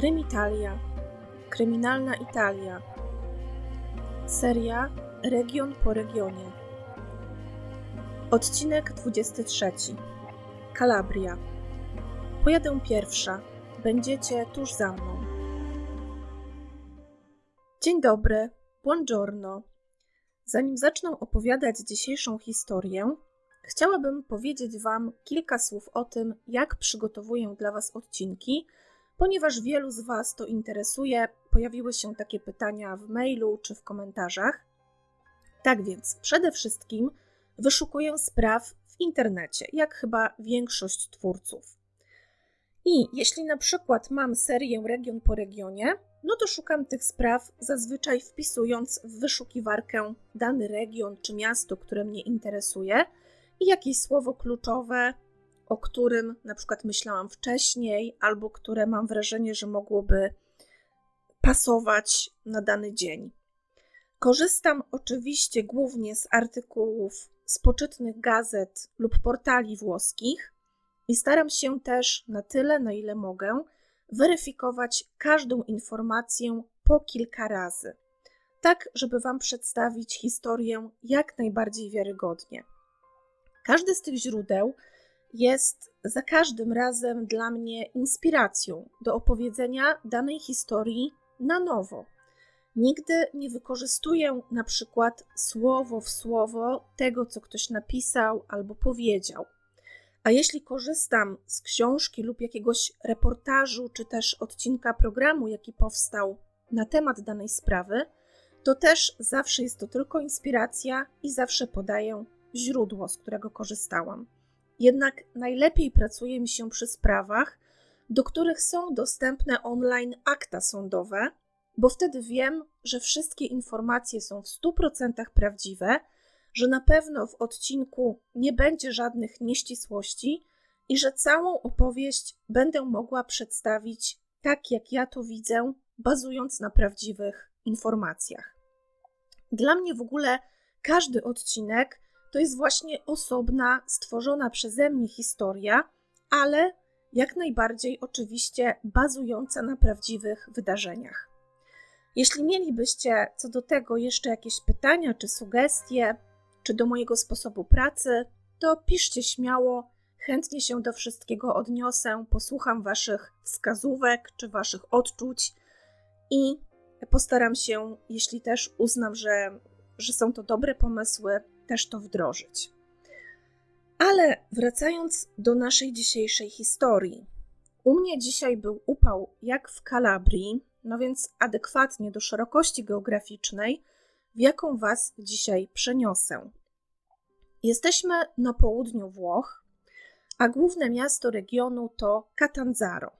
Krymitalia, Kryminalna Italia, seria Region po regionie. Odcinek 23. Kalabria. Pojadę pierwsza. Będziecie tuż za mną. Dzień dobry, buongiorno. Zanim zacznę opowiadać dzisiejszą historię, chciałabym powiedzieć Wam kilka słów o tym, jak przygotowuję dla Was odcinki, ponieważ wielu z Was to interesuje. Pojawiły się takie pytania w mailu czy w komentarzach. Tak więc, przede wszystkim wyszukuję spraw w internecie, jak chyba większość twórców. I jeśli na przykład mam serię region po regionie, no to szukam tych spraw zazwyczaj wpisując w wyszukiwarkę dany region czy miasto, które mnie interesuje i jakieś słowo kluczowe, o którym na przykład myślałam wcześniej, albo które mam wrażenie, że mogłoby pasować na dany dzień. Korzystam oczywiście głównie z artykułów z poczytnych gazet lub portali włoskich i staram się też na tyle, na ile mogę, weryfikować każdą informację po kilka razy, tak żeby Wam przedstawić historię jak najbardziej wiarygodnie. Każde z tych źródeł jest za każdym razem dla mnie inspiracją do opowiedzenia danej historii na nowo. Nigdy nie wykorzystuję na przykład słowo w słowo tego, co ktoś napisał albo powiedział. A jeśli korzystam z książki lub jakiegoś reportażu, czy też odcinka programu, jaki powstał na temat danej sprawy, to też zawsze jest to tylko inspiracja i zawsze podaję źródło, z którego korzystałam. Jednak najlepiej pracuje mi się przy sprawach, do których są dostępne online akta sądowe, bo wtedy wiem, że wszystkie informacje są w 100% prawdziwe, że na pewno w odcinku nie będzie żadnych nieścisłości i że całą opowieść będę mogła przedstawić tak, jak ja to widzę, bazując na prawdziwych informacjach. Dla mnie w ogóle każdy odcinek to jest właśnie osobna, stworzona przeze mnie historia, ale jak najbardziej oczywiście bazująca na prawdziwych wydarzeniach. Jeśli mielibyście co do tego jeszcze jakieś pytania czy sugestie, czy do mojego sposobu pracy, to piszcie śmiało, chętnie się do wszystkiego odniosę, posłucham Waszych wskazówek czy Waszych odczuć i postaram się, jeśli też uznam, że, że są to dobre pomysły, też to wdrożyć. Ale wracając do naszej dzisiejszej historii. U mnie dzisiaj był upał jak w Kalabrii, no więc adekwatnie do szerokości geograficznej, w jaką Was dzisiaj przeniosę. Jesteśmy na południu Włoch, a główne miasto regionu to Catanzaro.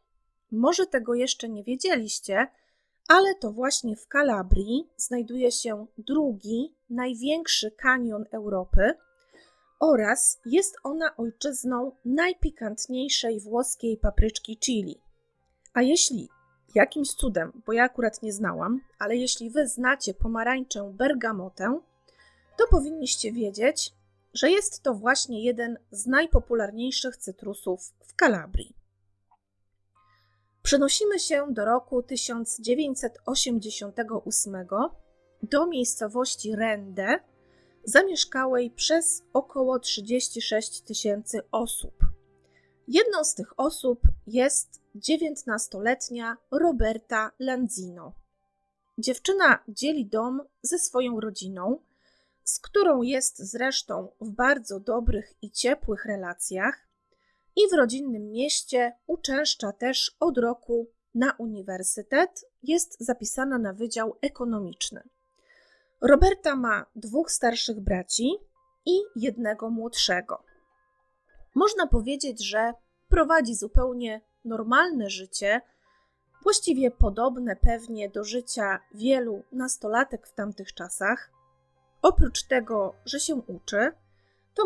Może tego jeszcze nie wiedzieliście, ale to właśnie w Kalabrii znajduje się drugi, największy kanion Europy oraz jest ona ojczyzną najpikantniejszej włoskiej papryczki chili. A jeśli jakimś cudem, bo ja akurat nie znałam, ale jeśli wy znacie pomarańczę bergamotę, to powinniście wiedzieć, że jest to właśnie jeden z najpopularniejszych cytrusów w Kalabrii. Przenosimy się do roku 1988 do miejscowości Rende, zamieszkałej przez około 36 tysięcy osób. Jedną z tych osób jest 19-letnia Roberta Lanzino. Dziewczyna dzieli dom ze swoją rodziną, z którą jest zresztą w bardzo dobrych i ciepłych relacjach, i w rodzinnym mieście uczęszcza też od roku na uniwersytet, jest zapisana na Wydział Ekonomiczny. Roberta ma dwóch starszych braci i jednego młodszego. Można powiedzieć, że prowadzi zupełnie normalne życie, właściwie podobne pewnie do życia wielu nastolatek w tamtych czasach. Oprócz tego, że się uczy,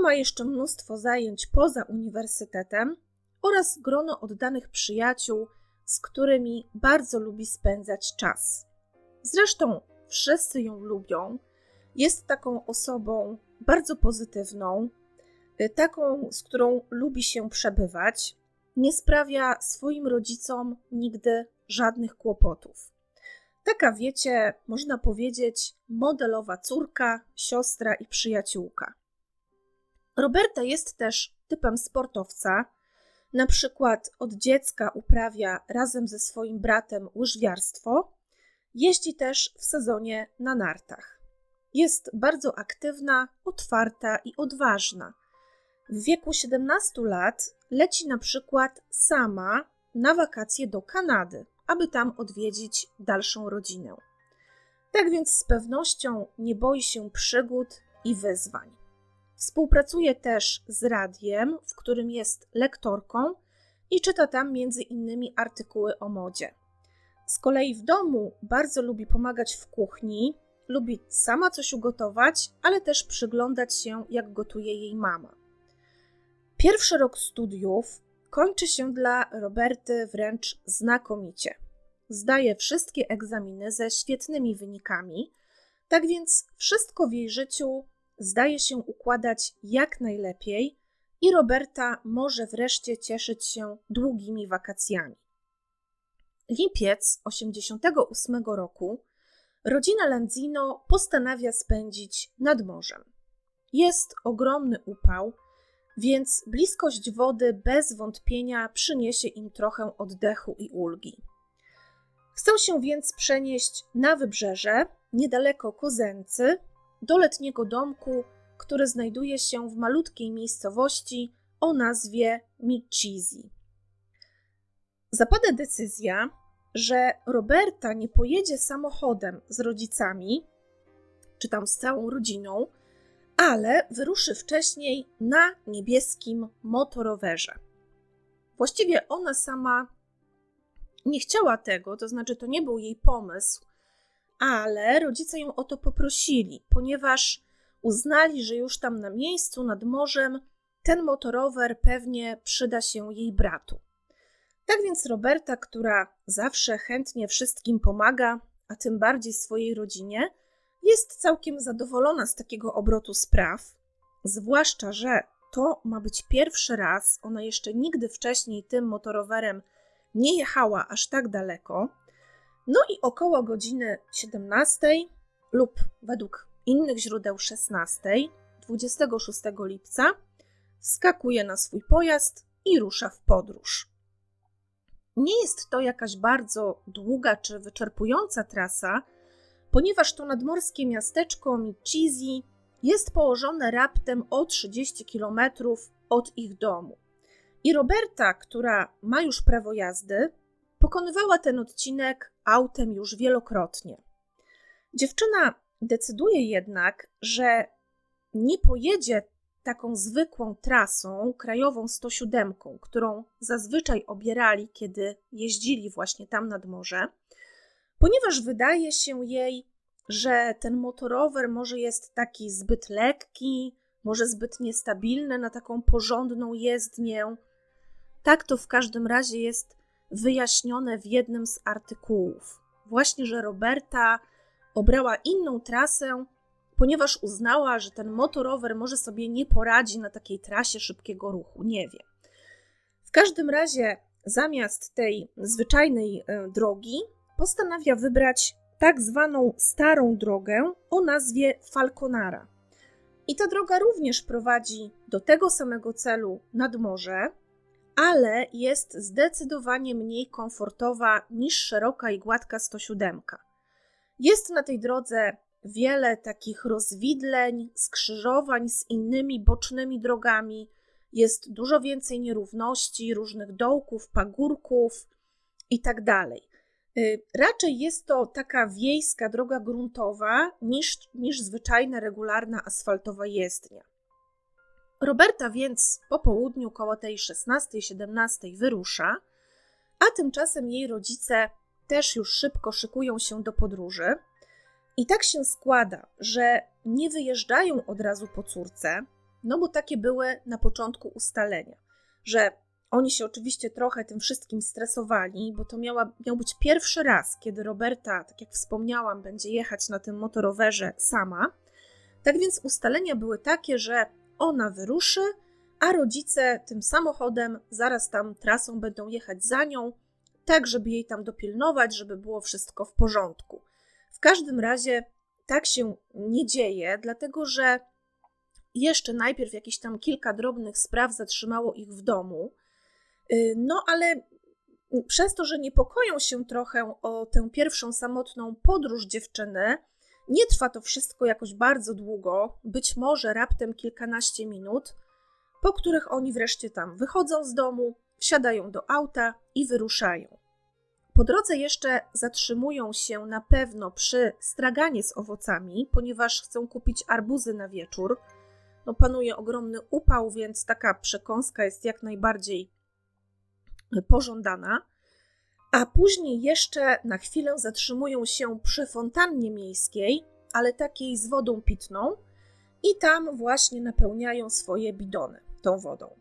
ma jeszcze mnóstwo zajęć poza uniwersytetem oraz grono oddanych przyjaciół, z którymi bardzo lubi spędzać czas. Zresztą wszyscy ją lubią. Jest taką osobą bardzo pozytywną, y, taką, z którą lubi się przebywać. Nie sprawia swoim rodzicom nigdy żadnych kłopotów. Taka, wiecie, można powiedzieć, modelowa córka, siostra i przyjaciółka. Roberta jest też typem sportowca. Na przykład od dziecka uprawia razem ze swoim bratem łyżwiarstwo. Jeździ też w sezonie na nartach. Jest bardzo aktywna, otwarta i odważna. W wieku 17 lat leci na przykład sama na wakacje do Kanady, aby tam odwiedzić dalszą rodzinę. Tak więc z pewnością nie boi się przygód i wyzwań. Współpracuje też z radiem, w którym jest lektorką i czyta tam między innymi artykuły o modzie. Z kolei w domu bardzo lubi pomagać w kuchni, lubi sama coś ugotować, ale też przyglądać się, jak gotuje jej mama. Pierwszy rok studiów kończy się dla Roberty wręcz znakomicie. Zdaje wszystkie egzaminy ze świetnymi wynikami, tak więc wszystko w jej życiu zdaje się układać jak najlepiej i Roberta może wreszcie cieszyć się długimi wakacjami. Lipiec 88 roku rodzina Lanzino postanawia spędzić nad morzem. Jest ogromny upał, więc bliskość wody bez wątpienia przyniesie im trochę oddechu i ulgi. Chcą się więc przenieść na wybrzeże, niedaleko Kozency, do letniego domku, który znajduje się w malutkiej miejscowości o nazwie Michizi. Zapada decyzja, że Roberta nie pojedzie samochodem z rodzicami, czy tam z całą rodziną, ale wyruszy wcześniej na niebieskim motorowerze. Właściwie ona sama nie chciała tego, to znaczy to nie był jej pomysł, ale rodzice ją o to poprosili, ponieważ uznali, że już tam na miejscu nad morzem ten motorower pewnie przyda się jej bratu. Tak więc Roberta, która zawsze chętnie wszystkim pomaga, a tym bardziej swojej rodzinie, jest całkiem zadowolona z takiego obrotu spraw, zwłaszcza, że to ma być pierwszy raz, ona jeszcze nigdy wcześniej tym motorowerem nie jechała aż tak daleko. No i około godziny 17 lub według innych źródeł 16, 26 lipca, skakuje na swój pojazd i rusza w podróż. Nie jest to jakaś bardzo długa czy wyczerpująca trasa, ponieważ to nadmorskie miasteczko Michizi jest położone raptem o 30 km od ich domu. I Roberta, która ma już prawo jazdy, pokonywała ten odcinek autem już wielokrotnie. Dziewczyna decyduje jednak, że nie pojedzie taką zwykłą trasą krajową 107, którą zazwyczaj obierali, kiedy jeździli właśnie tam nad morze, ponieważ wydaje się jej, że ten motorower może jest taki zbyt lekki, może zbyt niestabilny na taką porządną jezdnię. Tak to w każdym razie jest wyjaśnione w jednym z artykułów. Właśnie, że Roberta obrała inną trasę, ponieważ uznała, że ten motorower może sobie nie poradzi na takiej trasie szybkiego ruchu. Nie wie. W każdym razie, zamiast tej zwyczajnej e, drogi, postanawia wybrać tak zwaną starą drogę o nazwie Falconara. I ta droga również prowadzi do tego samego celu nad morze, ale jest zdecydowanie mniej komfortowa niż szeroka i gładka 107. Jest na tej drodze wiele takich rozwidleń, skrzyżowań z innymi bocznymi drogami, jest dużo więcej nierówności, różnych dołków, pagórków itd. Tak y, raczej jest to taka wiejska droga gruntowa niż, niż zwyczajna, regularna asfaltowa jezdnia. Roberta więc po południu koło tej 16-17 wyrusza, a tymczasem jej rodzice też już szybko szykują się do podróży. I tak się składa, że nie wyjeżdżają od razu po córce, no bo takie były na początku ustalenia, że oni się oczywiście trochę tym wszystkim stresowali, bo to miała, miał być pierwszy raz, kiedy Roberta, tak jak wspomniałam, będzie jechać na tym motorowerze sama. Tak więc ustalenia były takie, że ona wyruszy, a rodzice tym samochodem zaraz tam trasą będą jechać za nią, tak żeby jej tam dopilnować, żeby było wszystko w porządku. W każdym razie tak się nie dzieje, dlatego że jeszcze najpierw jakieś tam kilka drobnych spraw zatrzymało ich w domu, y, no ale przez to, że niepokoją się trochę o tę pierwszą samotną podróż dziewczyny, nie trwa to wszystko jakoś bardzo długo, być może raptem kilkanaście minut, po których oni wreszcie tam wychodzą z domu, wsiadają do auta i wyruszają. Po drodze jeszcze zatrzymują się na pewno przy straganie z owocami, ponieważ chcą kupić arbuzy na wieczór. No, panuje ogromny upał, więc taka przekąska jest jak najbardziej pożądana. A później jeszcze na chwilę zatrzymują się przy fontannie miejskiej, ale takiej z wodą pitną, i tam właśnie napełniają swoje bidony tą wodą.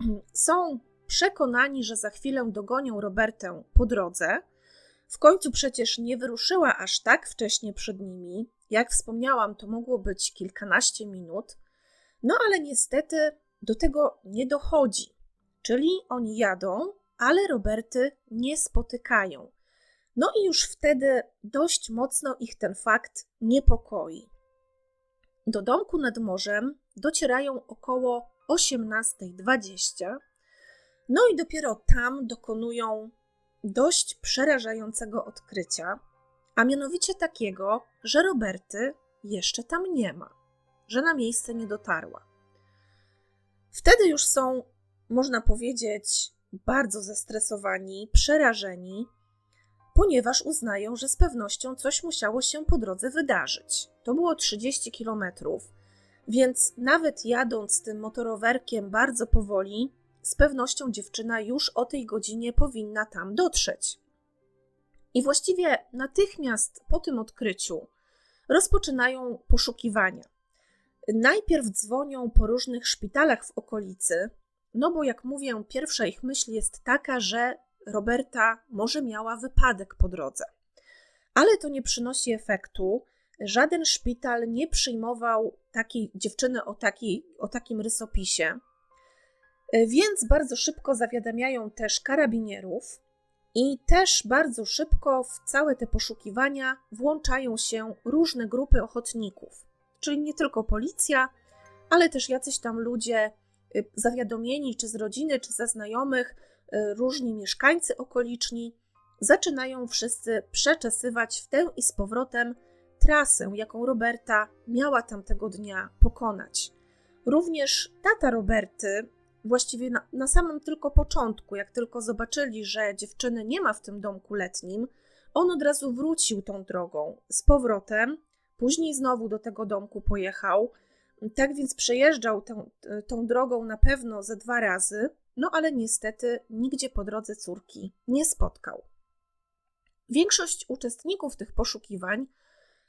Są przekonani, że za chwilę dogonią Robertę po drodze. W końcu przecież nie wyruszyła aż tak wcześnie przed nimi. Jak wspomniałam, to mogło być kilkanaście minut. No ale niestety do tego nie dochodzi. Czyli oni jadą, ale Roberty nie spotykają. No i już wtedy dość mocno ich ten fakt niepokoi. Do domku nad morzem docierają około 18.20 no i dopiero tam dokonują dość przerażającego odkrycia, a mianowicie takiego, że Roberty jeszcze tam nie ma, że na miejsce nie dotarła. Wtedy już są, można powiedzieć, bardzo zestresowani, przerażeni, ponieważ uznają, że z pewnością coś musiało się po drodze wydarzyć. To było 30 kilometrów, więc nawet jadąc tym motorowerkiem bardzo powoli, z pewnością dziewczyna już o tej godzinie powinna tam dotrzeć. I właściwie natychmiast po tym odkryciu rozpoczynają poszukiwania. Najpierw dzwonią po różnych szpitalach w okolicy, no bo jak mówię, pierwsza ich myśl jest taka, że Roberta może miała wypadek po drodze. Ale to nie przynosi efektu. Żaden szpital nie przyjmował takiej dziewczyny o, taki, o takim rysopisie. E, więc bardzo szybko zawiadamiają też karabinierów i też bardzo szybko w całe te poszukiwania włączają się różne grupy ochotników, czyli nie tylko policja, ale też jacyś tam ludzie zawiadomieni czy z rodziny, czy ze znajomych, e, różni mieszkańcy okoliczni, zaczynają wszyscy przeczesywać w tę i z powrotem trasę, jaką Roberta miała tamtego dnia pokonać. Również tata Roberty właściwie na, na samym tylko początku, jak tylko zobaczyli, że dziewczyny nie ma w tym domku letnim, on od razu wrócił tą drogą z powrotem, później znowu do tego domku pojechał. Tak więc przejeżdżał tą, tą drogą na pewno ze dwa razy, no ale niestety nigdzie po drodze córki nie spotkał. Większość uczestników tych poszukiwań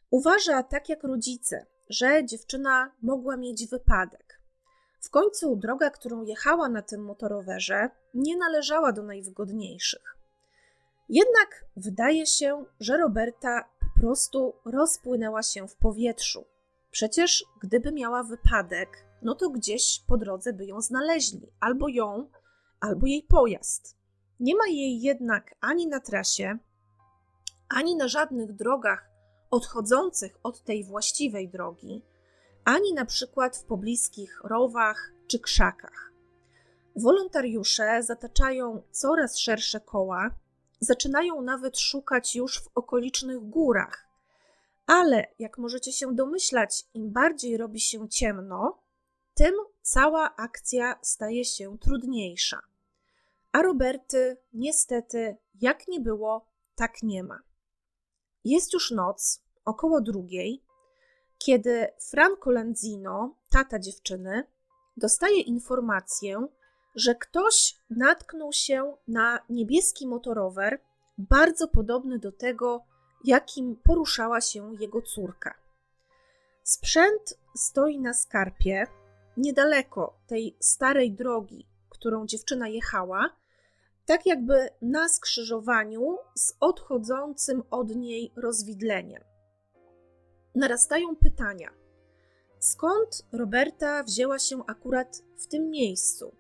uważa, tak jak rodzice, że dziewczyna mogła mieć wypadek, w końcu droga, którą jechała na tym motorowerze, nie należała do najwygodniejszych. Jednak wydaje się, że Roberta po prostu rozpłynęła się w powietrzu. Przecież gdyby miała wypadek, no to gdzieś po drodze by ją znaleźli, albo ją, albo jej pojazd. Nie ma jej jednak ani na trasie, ani na żadnych drogach odchodzących od tej właściwej drogi, ani na przykład w pobliskich rowach czy krzakach. Wolontariusze zataczają coraz szersze koła, zaczynają nawet szukać już w okolicznych górach. Ale jak możecie się domyślać, im bardziej robi się ciemno, tym cała akcja staje się trudniejsza. A Roberty, niestety, jak nie było, tak nie ma. Jest już noc, około drugiej, kiedy Franco Lanzino, tata dziewczyny, dostaje informację, że ktoś natknął się na niebieski motorower, bardzo podobny do tego, jakim poruszała się jego córka. Sprzęt stoi na skarpie, niedaleko tej starej drogi, którą dziewczyna jechała, tak jakby na skrzyżowaniu z odchodzącym od niej rozwidleniem narastają pytania. Skąd Roberta wzięła się akurat w tym miejscu?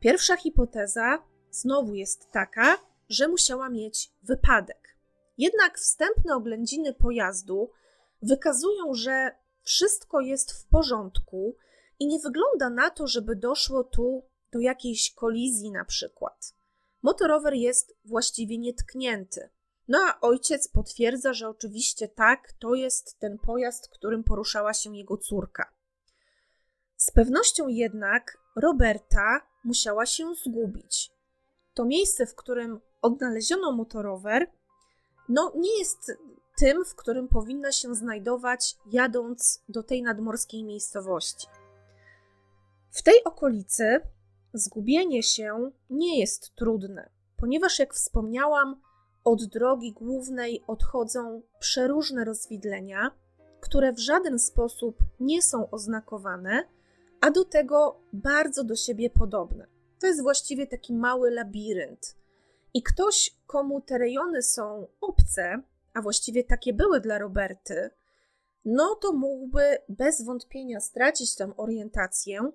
Pierwsza hipoteza znowu jest taka, że musiała mieć wypadek. Jednak wstępne oględziny pojazdu wykazują, że wszystko jest w porządku i nie wygląda na to, żeby doszło tu do jakiejś kolizji na przykład. Motorower jest właściwie nietknięty. No a ojciec potwierdza, że oczywiście tak, to jest ten pojazd, którym poruszała się jego córka. Z pewnością jednak Roberta musiała się zgubić. To miejsce, w którym odnaleziono motorower, no nie jest tym, w którym powinna się znajdować, jadąc do tej nadmorskiej miejscowości. W tej okolicy zgubienie się nie jest trudne, ponieważ, jak wspomniałam, od drogi głównej odchodzą przeróżne rozwidlenia, które w żaden sposób nie są oznakowane, a do tego bardzo do siebie podobne. To jest właściwie taki mały labirynt. I ktoś, komu te rejony są obce, a właściwie takie były dla Roberty, no to mógłby bez wątpienia stracić tę orientację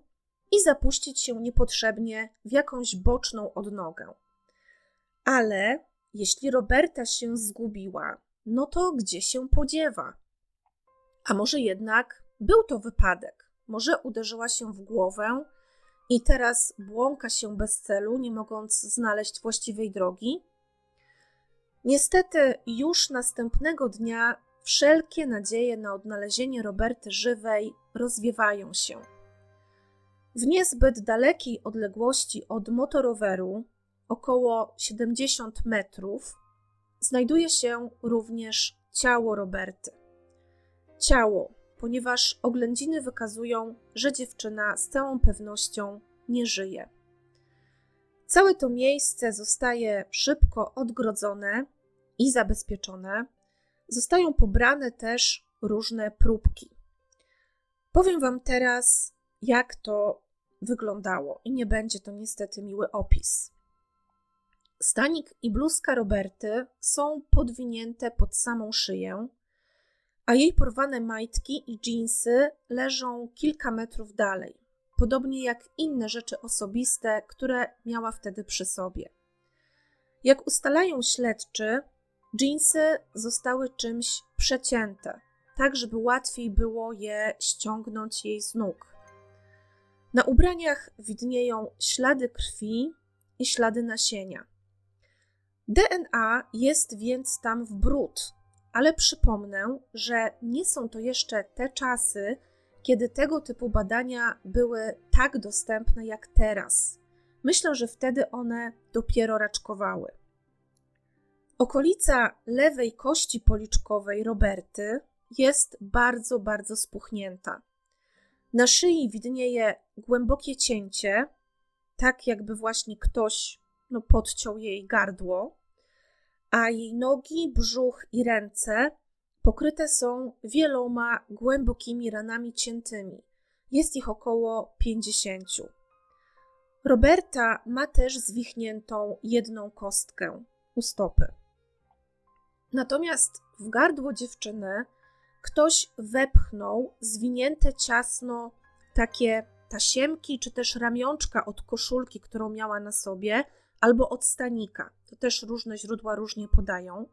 i zapuścić się niepotrzebnie w jakąś boczną odnogę. Ale jeśli Roberta się zgubiła, no to gdzie się podziewa? A może jednak był to wypadek? Może uderzyła się w głowę i teraz błąka się bez celu, nie mogąc znaleźć właściwej drogi? Niestety, już następnego dnia wszelkie nadzieje na odnalezienie Roberty żywej rozwiewają się. W niezbyt dalekiej odległości od motoroweru, około 70 metrów, znajduje się również ciało Roberty. Ciało, ponieważ oględziny wykazują, że dziewczyna z całą pewnością nie żyje. Całe to miejsce zostaje szybko odgrodzone i zabezpieczone. Zostają pobrane też różne próbki. Powiem Wam teraz, jak to wyglądało, i nie będzie to niestety miły opis. Stanik i bluzka Roberty są podwinięte pod samą szyję, a jej porwane majtki i dżinsy leżą kilka metrów dalej, podobnie jak inne rzeczy osobiste, które miała wtedy przy sobie. Jak ustalają śledczy, dżinsy zostały czymś przecięte, tak żeby łatwiej było je ściągnąć jej z nóg. Na ubraniach widnieją ślady krwi i ślady nasienia. DNA jest więc tam w brud, ale przypomnę, że nie są to jeszcze te czasy, kiedy tego typu badania były tak dostępne jak teraz. Myślę, że wtedy one dopiero raczkowały. Okolica lewej kości policzkowej Roberty jest bardzo, bardzo spuchnięta. Na szyi widnieje głębokie cięcie, tak jakby właśnie ktoś no, podciął jej gardło, a jej nogi, brzuch i ręce pokryte są wieloma głębokimi ranami ciętymi. Jest ich około 50. Roberta ma też zwichniętą jedną kostkę u stopy. Natomiast w gardło dziewczyny ktoś wepchnął zwinięte ciasno takie tasiemki czy też ramionczka od koszulki, którą miała na sobie, albo od stanika. To też różne źródła różnie podają.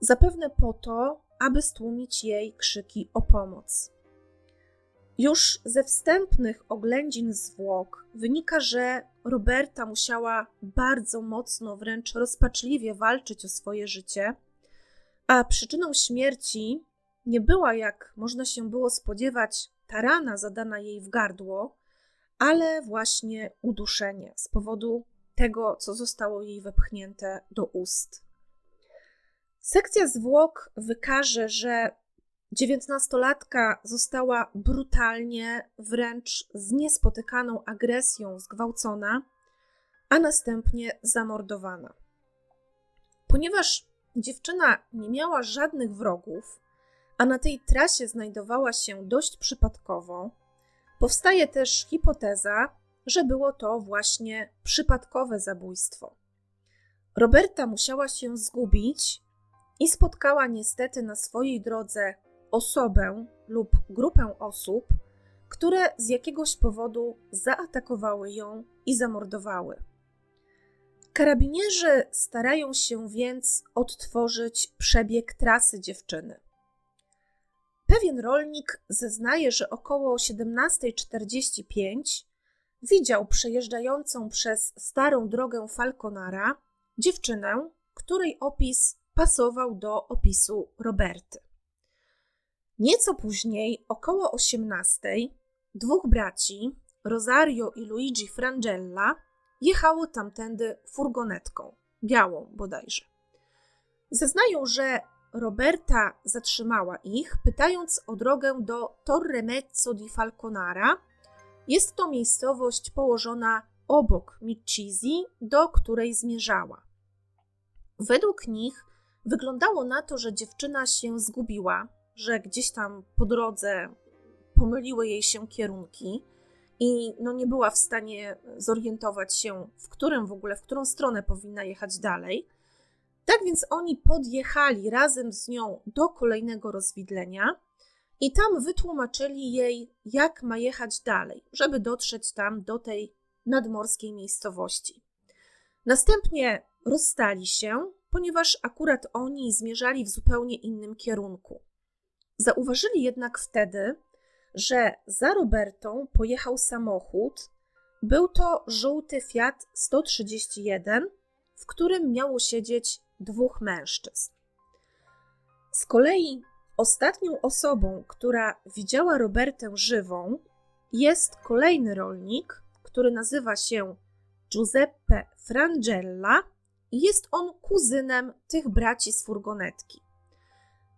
Zapewne po to, aby stłumić jej krzyki o pomoc. Już ze wstępnych oględzin zwłok wynika, że Roberta musiała bardzo mocno, wręcz rozpaczliwie walczyć o swoje życie, a przyczyną śmierci nie była, jak można się było spodziewać, ta rana zadana jej w gardło, ale właśnie uduszenie z powodu tego, co zostało jej wepchnięte do ust. Sekcja zwłok wykaże, że dziewiętnastolatka została brutalnie, wręcz z niespotykaną agresją zgwałcona, a następnie zamordowana. Ponieważ dziewczyna nie miała żadnych wrogów, a na tej trasie znajdowała się dość przypadkowo, powstaje też hipoteza, że było to właśnie przypadkowe zabójstwo. Roberta musiała się zgubić i spotkała niestety na swojej drodze osobę lub grupę osób, które z jakiegoś powodu zaatakowały ją i zamordowały. Karabinierzy starają się więc odtworzyć przebieg trasy dziewczyny. Pewien rolnik zeznaje, że około 17.45 widział przejeżdżającą przez starą drogę Falconara dziewczynę, której opis pasował do opisu Roberty. Nieco później, około 18:00, dwóch braci, Rosario i Luigi Frangella, jechało tamtędy furgonetką, białą bodajże. Zeznają, że Roberta zatrzymała ich, pytając o drogę do Torre Mezzo di Falconara. Jest to miejscowość położona obok Micisi, do której zmierzała. Według nich wyglądało na to, że dziewczyna się zgubiła, że gdzieś tam po drodze pomyliły jej się kierunki i no nie była w stanie zorientować się, w którym w ogóle, w którą stronę powinna jechać dalej. Tak więc oni podjechali razem z nią do kolejnego rozwidlenia i tam wytłumaczyli jej, jak ma jechać dalej, żeby dotrzeć tam do tej nadmorskiej miejscowości. Następnie rozstali się, ponieważ akurat oni zmierzali w zupełnie innym kierunku. Zauważyli jednak wtedy, że za Robertą pojechał samochód. Był to żółty Fiat 131, w którym miało siedzieć dwóch mężczyzn. Z kolei ostatnią osobą, która widziała Robertę żywą, jest kolejny rolnik, który nazywa się Giuseppe Frangella i jest on kuzynem tych braci z furgonetki.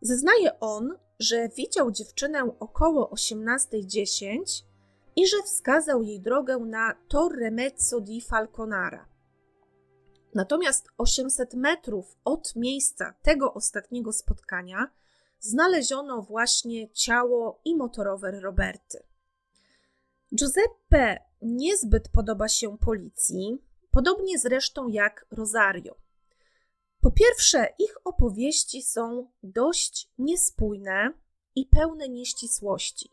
Zeznaje on, że widział dziewczynę około 18.10 i że wskazał jej drogę na Torre Mezzo di Falconara. Natomiast 800 metrów od miejsca tego ostatniego spotkania znaleziono właśnie ciało i motorower Roberty. Giuseppe niezbyt podoba się policji, podobnie zresztą jak Rosario. Po pierwsze, ich opowieści są dość niespójne i pełne nieścisłości.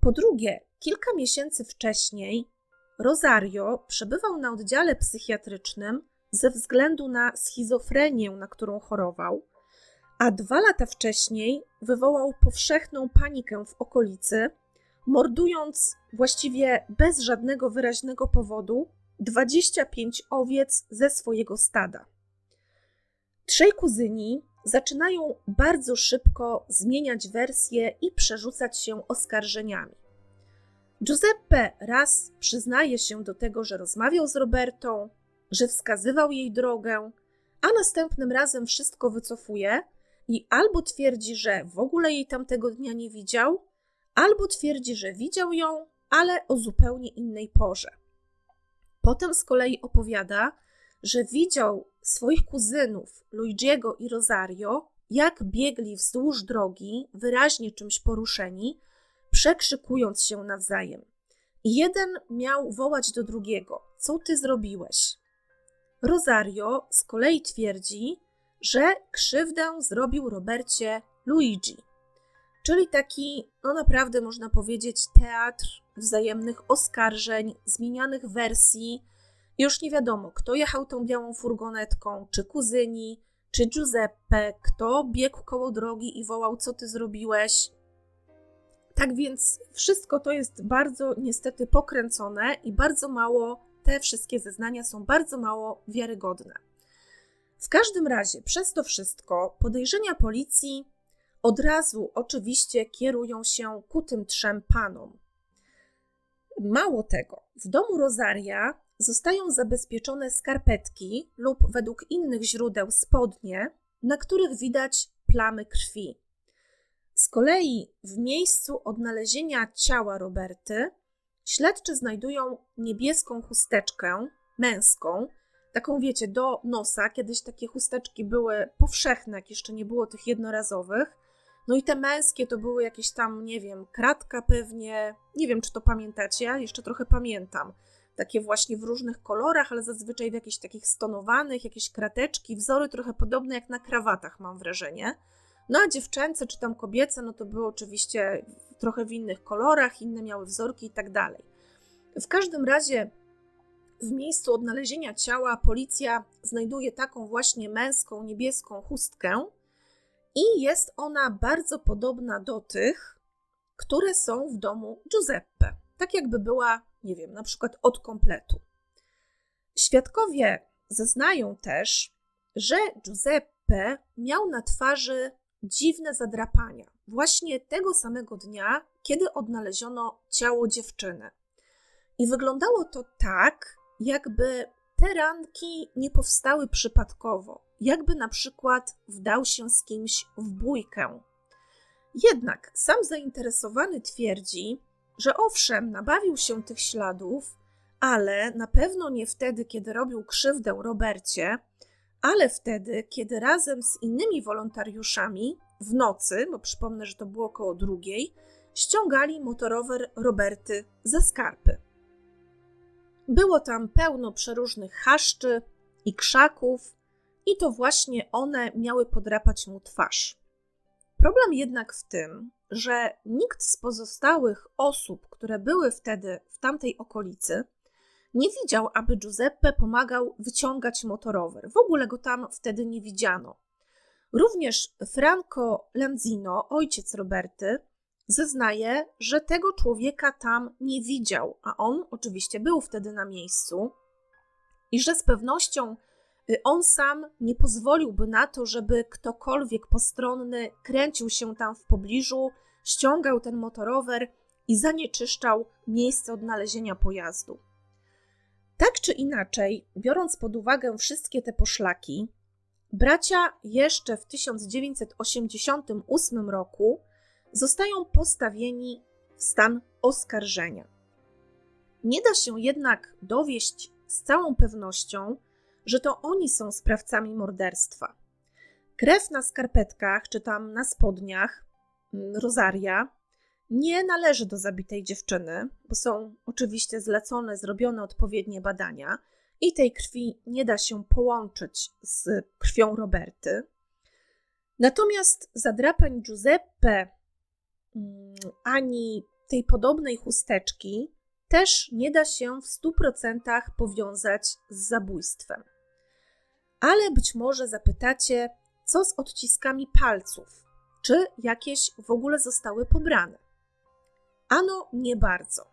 Po drugie, kilka miesięcy wcześniej Rosario przebywał na oddziale psychiatrycznym ze względu na schizofrenię, na którą chorował, a dwa lata wcześniej wywołał powszechną panikę w okolicy, mordując właściwie bez żadnego wyraźnego powodu 25 owiec ze swojego stada. Trzej kuzyni zaczynają bardzo szybko zmieniać wersje i przerzucać się oskarżeniami. Giuseppe raz przyznaje się do tego, że rozmawiał z Robertą, że wskazywał jej drogę, a następnym razem wszystko wycofuje i albo twierdzi, że w ogóle jej tamtego dnia nie widział, albo twierdzi, że widział ją, ale o zupełnie innej porze. Potem z kolei opowiada, że widział swoich kuzynów Luigiego i Rosario, jak biegli wzdłuż drogi, wyraźnie czymś poruszeni, przekrzykując się nawzajem. I jeden miał wołać do drugiego: Co ty zrobiłeś? Rosario z kolei twierdzi, że krzywdę zrobił Robercie Luigi, czyli taki, no naprawdę można powiedzieć, teatr wzajemnych oskarżeń, zmienianych wersji. Już nie wiadomo, kto jechał tą białą furgonetką, czy kuzyni, czy Giuseppe, kto biegł koło drogi i wołał, co ty zrobiłeś. Tak więc wszystko to jest bardzo niestety pokręcone i bardzo mało te wszystkie zeznania są bardzo mało wiarygodne. W każdym razie, przez to wszystko, podejrzenia policji od razu oczywiście kierują się ku tym trzem panom. Mało tego, w domu Rosaria zostają zabezpieczone skarpetki lub według innych źródeł spodnie, na których widać plamy krwi. Z kolei w miejscu odnalezienia ciała Roberty Śledczy znajdują niebieską chusteczkę męską, taką wiecie, do nosa. Kiedyś takie chusteczki były powszechne, jak jeszcze nie było tych jednorazowych. No i te męskie to były jakieś tam, nie wiem, kratka pewnie, nie wiem czy to pamiętacie, jeszcze trochę pamiętam. Takie właśnie w różnych kolorach, ale zazwyczaj w jakichś takich stonowanych, jakieś krateczki, wzory trochę podobne jak na krawatach, mam wrażenie. No a dziewczęce czy tam kobiece, no to były oczywiście trochę w innych kolorach, inne miały wzorki i tak dalej. W każdym razie w miejscu odnalezienia ciała policja znajduje taką właśnie męską, niebieską chustkę i jest ona bardzo podobna do tych, które są w domu Giuseppe. Tak jakby była, nie wiem, na przykład od kompletu. Świadkowie zeznają też, że Giuseppe miał na twarzy dziwne zadrapania, właśnie tego samego dnia, kiedy odnaleziono ciało dziewczyny. I wyglądało to tak, jakby te ranki nie powstały przypadkowo, jakby na przykład wdał się z kimś w bójkę. Jednak sam zainteresowany twierdzi, że owszem, nabawił się tych śladów, ale na pewno nie wtedy, kiedy robił krzywdę Robercie, ale wtedy, kiedy razem z innymi wolontariuszami w nocy, bo przypomnę, że to było około drugiej, ściągali motorower Roberty ze skarpy. Było tam pełno przeróżnych chaszczy i krzaków, i to właśnie one miały podrapać mu twarz. Problem jednak w tym, że nikt z pozostałych osób, które były wtedy w tamtej okolicy, nie widział, aby Giuseppe pomagał wyciągać motorower. W ogóle go tam wtedy nie widziano. Również Franco Lanzino, ojciec Roberty, zeznaje, że tego człowieka tam nie widział, a on oczywiście był wtedy na miejscu i że z pewnością y, on sam nie pozwoliłby na to, żeby ktokolwiek postronny kręcił się tam w pobliżu, ściągał ten motorower i zanieczyszczał miejsce odnalezienia pojazdu. Tak czy inaczej, biorąc pod uwagę wszystkie te poszlaki, bracia jeszcze w 1988 roku zostają postawieni w stan oskarżenia. Nie da się jednak dowieść z całą pewnością, że to oni są sprawcami morderstwa. Krew na skarpetkach czy tam na spodniach mm, Rosaria nie należy do zabitej dziewczyny, bo są oczywiście zlecone, zrobione odpowiednie badania i tej krwi nie da się połączyć z krwią Roberty. Natomiast zadrapań Giuseppe ani tej podobnej chusteczki też nie da się w 100% powiązać z zabójstwem. Ale być może zapytacie, co z odciskami palców? Czy jakieś w ogóle zostały pobrane? Ano, nie bardzo.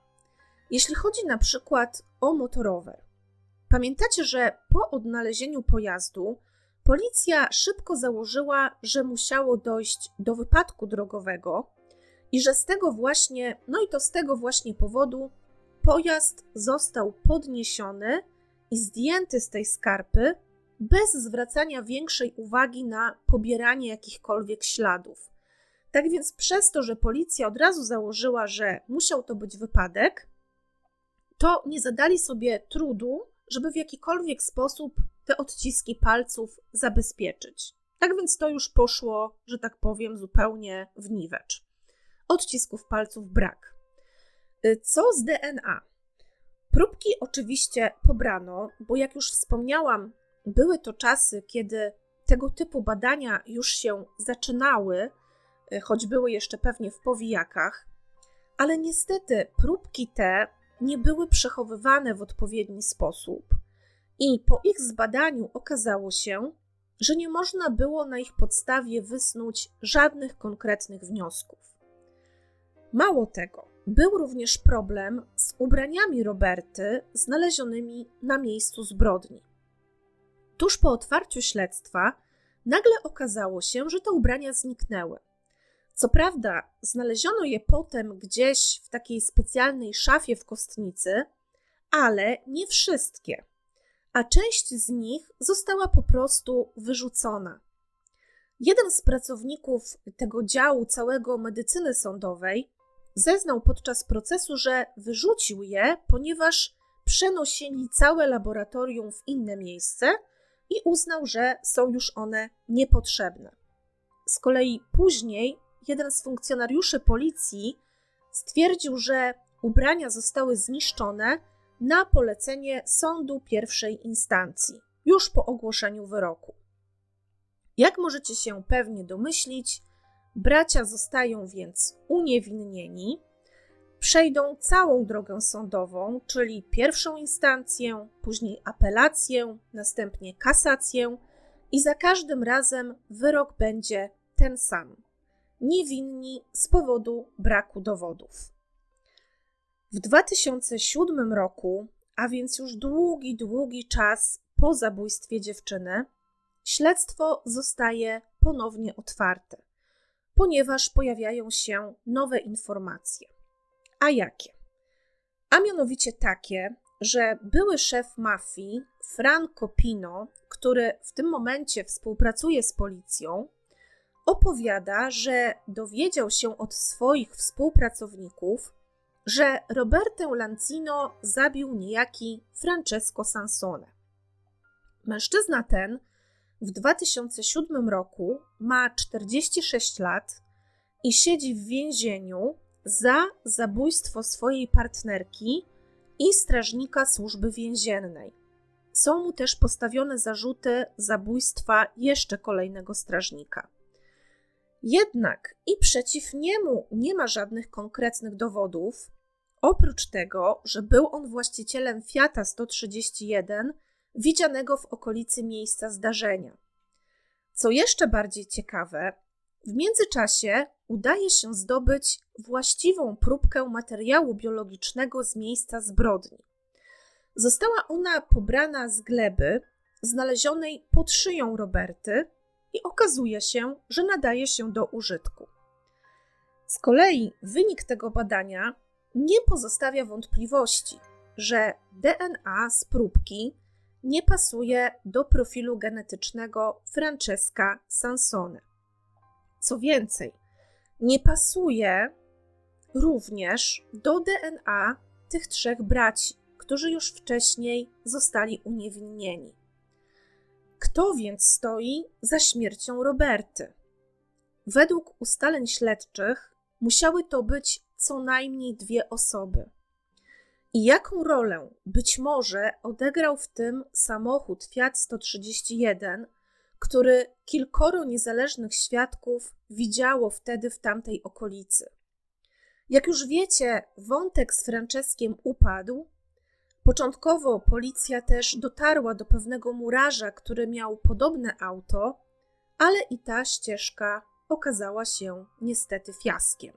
Jeśli chodzi na przykład o motorower. Pamiętacie, że po odnalezieniu pojazdu policja szybko założyła, że musiało dojść do wypadku drogowego i że z tego właśnie, no i to z tego właśnie powodu pojazd został podniesiony i zdjęty z tej skarpy bez zwracania większej uwagi na pobieranie jakichkolwiek śladów. Tak więc przez to, że policja od razu założyła, że musiał to być wypadek, to nie zadali sobie trudu, żeby w jakikolwiek sposób te odciski palców zabezpieczyć. Tak więc to już poszło, że tak powiem, zupełnie w niwecz. Odcisków palców brak. Y, co z DNA? Próbki oczywiście pobrano, bo jak już wspomniałam, były to czasy, kiedy tego typu badania już się zaczynały, Y, choć były jeszcze pewnie w powijakach, ale niestety próbki te nie były przechowywane w odpowiedni sposób i po ich zbadaniu okazało się, że nie można było na ich podstawie wysnuć żadnych konkretnych wniosków. Mało tego, był również problem z ubraniami Roberty znalezionymi na miejscu zbrodni. Tuż po otwarciu śledztwa nagle okazało się, że te ubrania zniknęły. Co prawda, znaleziono je potem gdzieś w takiej specjalnej szafie w kostnicy, ale nie wszystkie, a część z nich została po prostu wyrzucona. Jeden z pracowników tego działu całego medycyny sądowej zeznał podczas procesu, że wyrzucił je, ponieważ przenosili całe laboratorium w inne miejsce i uznał, że są już one niepotrzebne. Z kolei później jeden z funkcjonariuszy policji stwierdził, że ubrania zostały zniszczone na polecenie sądu pierwszej instancji, już po ogłoszeniu wyroku. Jak możecie się pewnie domyślić, bracia zostają więc uniewinnieni, przejdą całą drogę sądową, czyli pierwszą instancję, później apelację, następnie kasację i za każdym razem wyrok będzie ten sam. Niewinni z powodu braku dowodów. W 2007 roku, a więc już długi, długi czas po zabójstwie dziewczyny, śledztwo zostaje ponownie otwarte, ponieważ pojawiają się nowe informacje. A jakie? A mianowicie takie, że były szef mafii, Franco Pino, który w tym momencie współpracuje z policją, opowiada, że dowiedział się od swoich współpracowników, że Robertę Lancino zabił niejaki Francesco Sansone. Mężczyzna ten w 2007 roku ma 46 lat i siedzi w więzieniu za zabójstwo swojej partnerki i strażnika służby więziennej. Są mu też postawione zarzuty zabójstwa jeszcze kolejnego strażnika. Jednak i przeciw niemu nie ma żadnych konkretnych dowodów, oprócz tego, że był on właścicielem Fiata 131 widzianego w okolicy miejsca zdarzenia. Co jeszcze bardziej ciekawe, w międzyczasie udaje się zdobyć właściwą próbkę materiału biologicznego z miejsca zbrodni. Została ona pobrana z gleby znalezionej pod szyją Roberty i okazuje się, że nadaje się do użytku. Z kolei wynik tego badania nie pozostawia wątpliwości, że DNA z próbki nie pasuje do profilu genetycznego Francesca Sansone. Co więcej, nie pasuje również do DNA tych trzech braci, którzy już wcześniej zostali uniewinnieni. Kto więc stoi za śmiercią Roberty? Według ustaleń śledczych musiały to być co najmniej dwie osoby. I jaką rolę być może odegrał w tym samochód Fiat 131, który kilkoro niezależnych świadków widziało wtedy w tamtej okolicy? Jak już wiecie, wątek z Franceskiem upadł. Początkowo policja też dotarła do pewnego murarza, który miał podobne auto, ale i ta ścieżka okazała się niestety fiaskiem.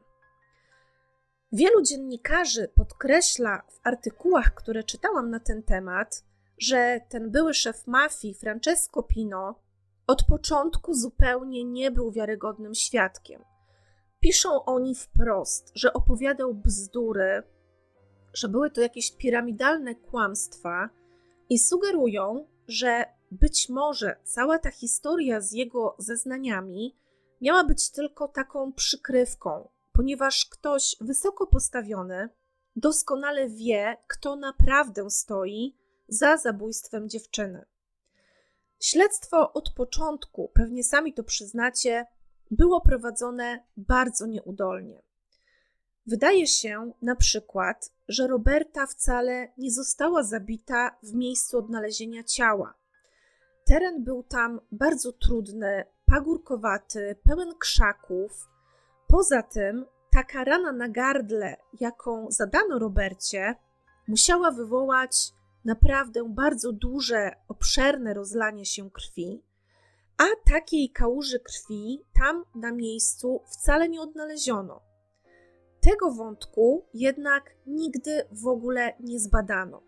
Wielu dziennikarzy podkreśla w artykułach, które czytałam na ten temat, że ten były szef mafii, Francesco Pino, od początku zupełnie nie był wiarygodnym świadkiem. Piszą oni wprost, że opowiadał bzdury, że były to jakieś piramidalne kłamstwa i sugerują, że być może cała ta historia z jego zeznaniami miała być tylko taką przykrywką, ponieważ ktoś wysoko postawiony doskonale wie, kto naprawdę stoi za zabójstwem dziewczyny. Śledztwo od początku, pewnie sami to przyznacie, było prowadzone bardzo nieudolnie. Wydaje się na przykład, że Roberta wcale nie została zabita w miejscu odnalezienia ciała. Teren był tam bardzo trudny, pagórkowaty, pełen krzaków, Poza tym, taka rana na gardle, jaką zadano Robercie, musiała wywołać naprawdę bardzo duże, obszerne rozlanie się krwi, a takiej kałuży krwi tam na miejscu wcale nie odnaleziono. Tego wątku jednak nigdy w ogóle nie zbadano.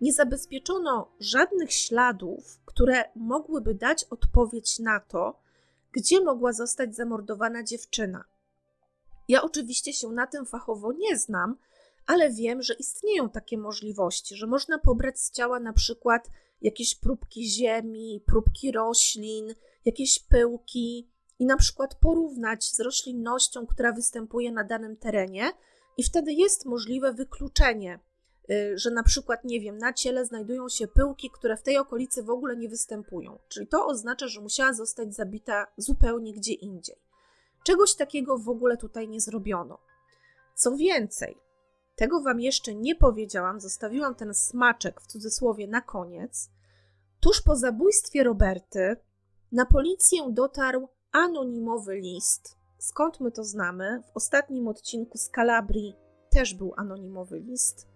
Nie zabezpieczono żadnych śladów, które mogłyby dać odpowiedź na to, gdzie mogła zostać zamordowana dziewczyna. Ja oczywiście się na tym fachowo nie znam, ale wiem, że istnieją takie możliwości, że można pobrać z ciała na przykład jakieś próbki ziemi, próbki roślin, jakieś pyłki i na przykład porównać z roślinnością, która występuje na danym terenie, i wtedy jest możliwe wykluczenie, y, że na przykład, nie wiem, na ciele znajdują się pyłki, które w tej okolicy w ogóle nie występują. Czyli to oznacza, że musiała zostać zabita zupełnie gdzie indziej. Czegoś takiego w ogóle tutaj nie zrobiono. Co więcej, tego Wam jeszcze nie powiedziałam, zostawiłam ten smaczek w cudzysłowie na koniec. Tuż po zabójstwie Roberty na policję dotarł anonimowy list. Skąd my to znamy? W ostatnim odcinku z Kalabrii też był anonimowy list.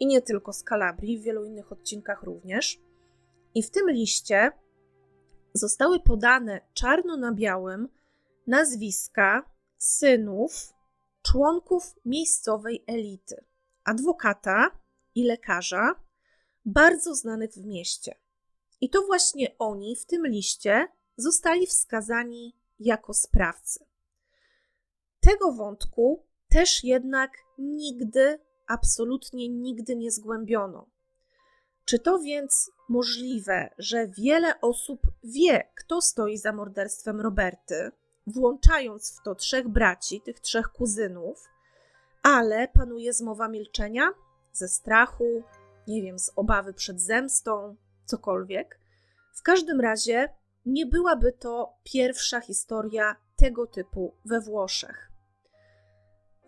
I nie tylko z Kalabrii, w wielu innych odcinkach również. I w tym liście zostały podane czarno na białym nazwiska synów członków miejscowej elity, adwokata i lekarza, bardzo znanych w mieście. I to właśnie oni w tym liście zostali wskazani jako sprawcy. Tego wątku też jednak nigdy, absolutnie nigdy nie zgłębiono. Czy to więc możliwe, że wiele osób wie, kto stoi za morderstwem Roberty, włączając w to trzech braci, tych trzech kuzynów, ale panuje zmowa milczenia ze strachu, nie wiem, z obawy przed zemstą, cokolwiek. W każdym razie nie byłaby to pierwsza historia tego typu we Włoszech.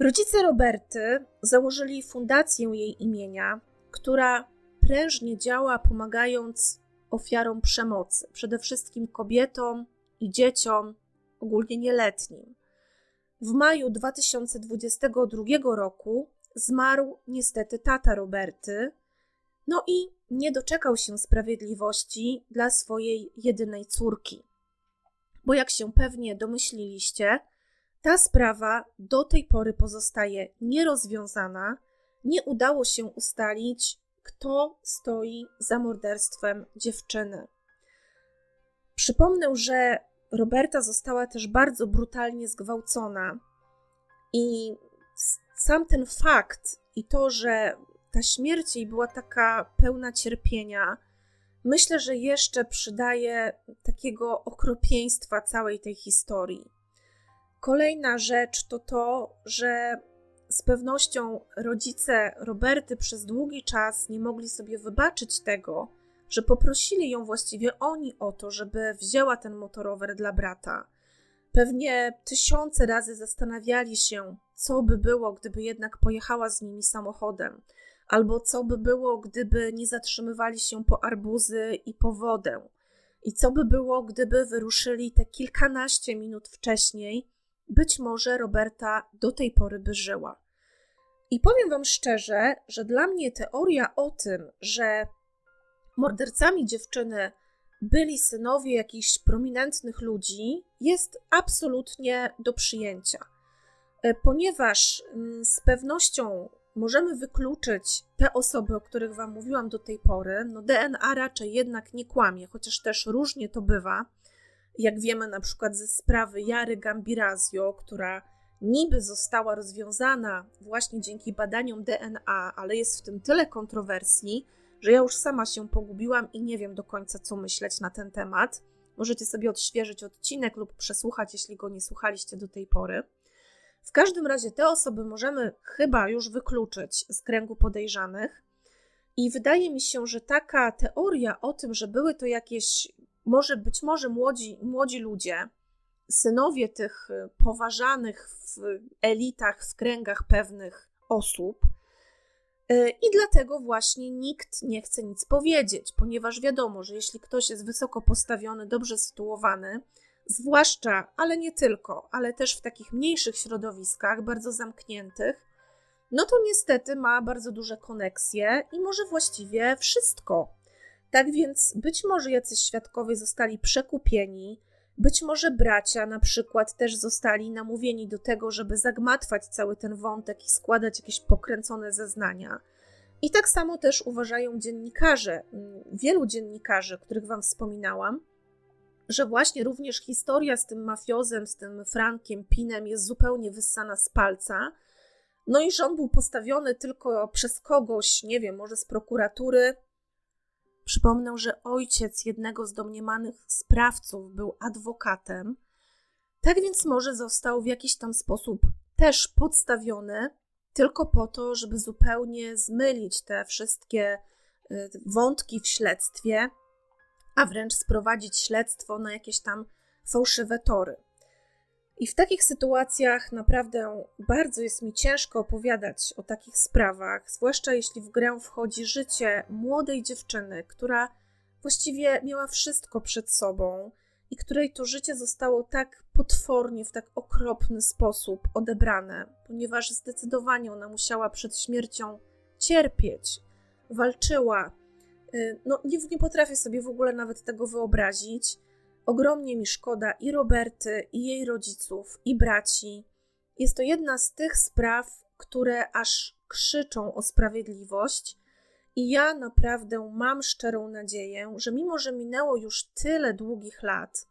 Rodzice Roberty założyli fundację jej imienia, która prężnie działa, pomagając ofiarom przemocy, przede wszystkim kobietom i dzieciom, ogólnie nieletnim. W maju 2022 roku zmarł niestety tata Roberty, no i nie doczekał się sprawiedliwości dla swojej jedynej córki. Bo jak się pewnie domyśliliście, ta sprawa do tej pory pozostaje nierozwiązana. Nie udało się ustalić, kto stoi za morderstwem dziewczyny. Przypomnę, że Roberta została też bardzo brutalnie zgwałcona, i sam ten fakt i to, że ta śmierć jej była taka pełna cierpienia, myślę, że jeszcze przydaje takiego okropieństwa całej tej historii. Kolejna rzecz to to, że z pewnością rodzice Roberty przez długi czas nie mogli sobie wybaczyć tego, że poprosili ją właściwie oni o to, żeby wzięła ten motorower dla brata. Pewnie tysiące razy zastanawiali się, co by było, gdyby jednak pojechała z nimi samochodem, albo co by było, gdyby nie zatrzymywali się po arbuzy i po wodę, i co by było, gdyby wyruszyli te kilkanaście minut wcześniej. Być może Roberta do tej pory by żyła. I powiem Wam szczerze, że dla mnie teoria o tym, że mordercami dziewczyny byli synowie jakichś prominentnych ludzi, jest absolutnie do przyjęcia. E, ponieważ mm, z pewnością możemy wykluczyć te osoby, o których Wam mówiłam do tej pory, no DNA raczej jednak nie kłamie, chociaż też różnie to bywa. Jak wiemy na przykład ze sprawy Jary Gambirazio, która niby została rozwiązana właśnie dzięki badaniom DNA, ale jest w tym tyle kontrowersji, że ja już sama się pogubiłam i nie wiem do końca, co myśleć na ten temat. Możecie sobie odświeżyć odcinek lub przesłuchać, jeśli go nie słuchaliście do tej pory. W każdym razie te osoby możemy chyba już wykluczyć z kręgu podejrzanych. I wydaje mi się, że taka teoria o tym, że były to jakieś, może być może młodzi, młodzi ludzie, synowie tych poważanych w elitach, w kręgach pewnych osób, i dlatego właśnie nikt nie chce nic powiedzieć, ponieważ wiadomo, że jeśli ktoś jest wysoko postawiony, dobrze sytuowany, zwłaszcza, ale nie tylko, ale też w takich mniejszych środowiskach, bardzo zamkniętych, no to niestety ma bardzo duże koneksje i może właściwie wszystko. Tak więc być może jacyś świadkowie zostali przekupieni, być może bracia na przykład też zostali namówieni do tego, żeby zagmatwać cały ten wątek i składać jakieś pokręcone zeznania. I tak samo też uważają dziennikarze, mm, wielu dziennikarzy, których Wam wspominałam, że właśnie również historia z tym mafiozem, z tym Frankiem Pinem jest zupełnie wyssana z palca. No i że on był postawiony tylko przez kogoś, nie wiem, może z prokuratury. Przypomnę, że ojciec jednego z domniemanych sprawców był adwokatem. Tak więc może został w jakiś tam sposób też podstawiony, tylko po to, żeby zupełnie zmylić te wszystkie y, wątki w śledztwie a wręcz sprowadzić śledztwo na jakieś tam fałszywe tory. I w takich sytuacjach naprawdę bardzo jest mi ciężko opowiadać o takich sprawach, zwłaszcza jeśli w grę wchodzi życie młodej dziewczyny, która właściwie miała wszystko przed sobą i której to życie zostało tak potwornie, w tak okropny sposób odebrane, ponieważ zdecydowanie ona musiała przed śmiercią cierpieć, walczyła. Y, no, nie, nie potrafię sobie w ogóle nawet tego wyobrazić. Ogromnie mi szkoda i Roberty, i jej rodziców, i braci. Jest to jedna z tych spraw, które aż krzyczą o sprawiedliwość. I ja naprawdę mam szczerą nadzieję, że mimo, że minęło już tyle długich lat,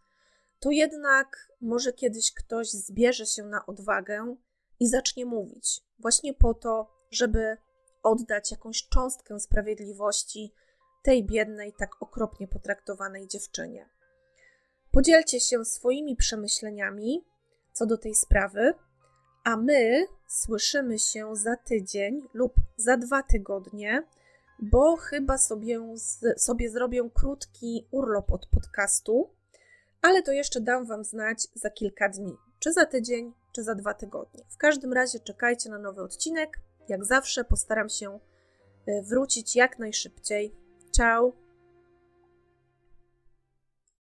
to jednak może kiedyś ktoś zbierze się na odwagę i zacznie mówić, właśnie po to, żeby oddać jakąś cząstkę sprawiedliwości tej biednej, tak okropnie potraktowanej dziewczynie. Podzielcie się swoimi przemyśleniami co do tej sprawy, a my słyszymy się za tydzień lub za dwa tygodnie, bo chyba sobie, sobie zrobię krótki urlop od podcastu, ale to jeszcze dam Wam znać za kilka dni, czy za tydzień, czy za dwa tygodnie. W każdym razie czekajcie na nowy odcinek. Jak zawsze postaram się e, wrócić jak najszybciej. Ciao!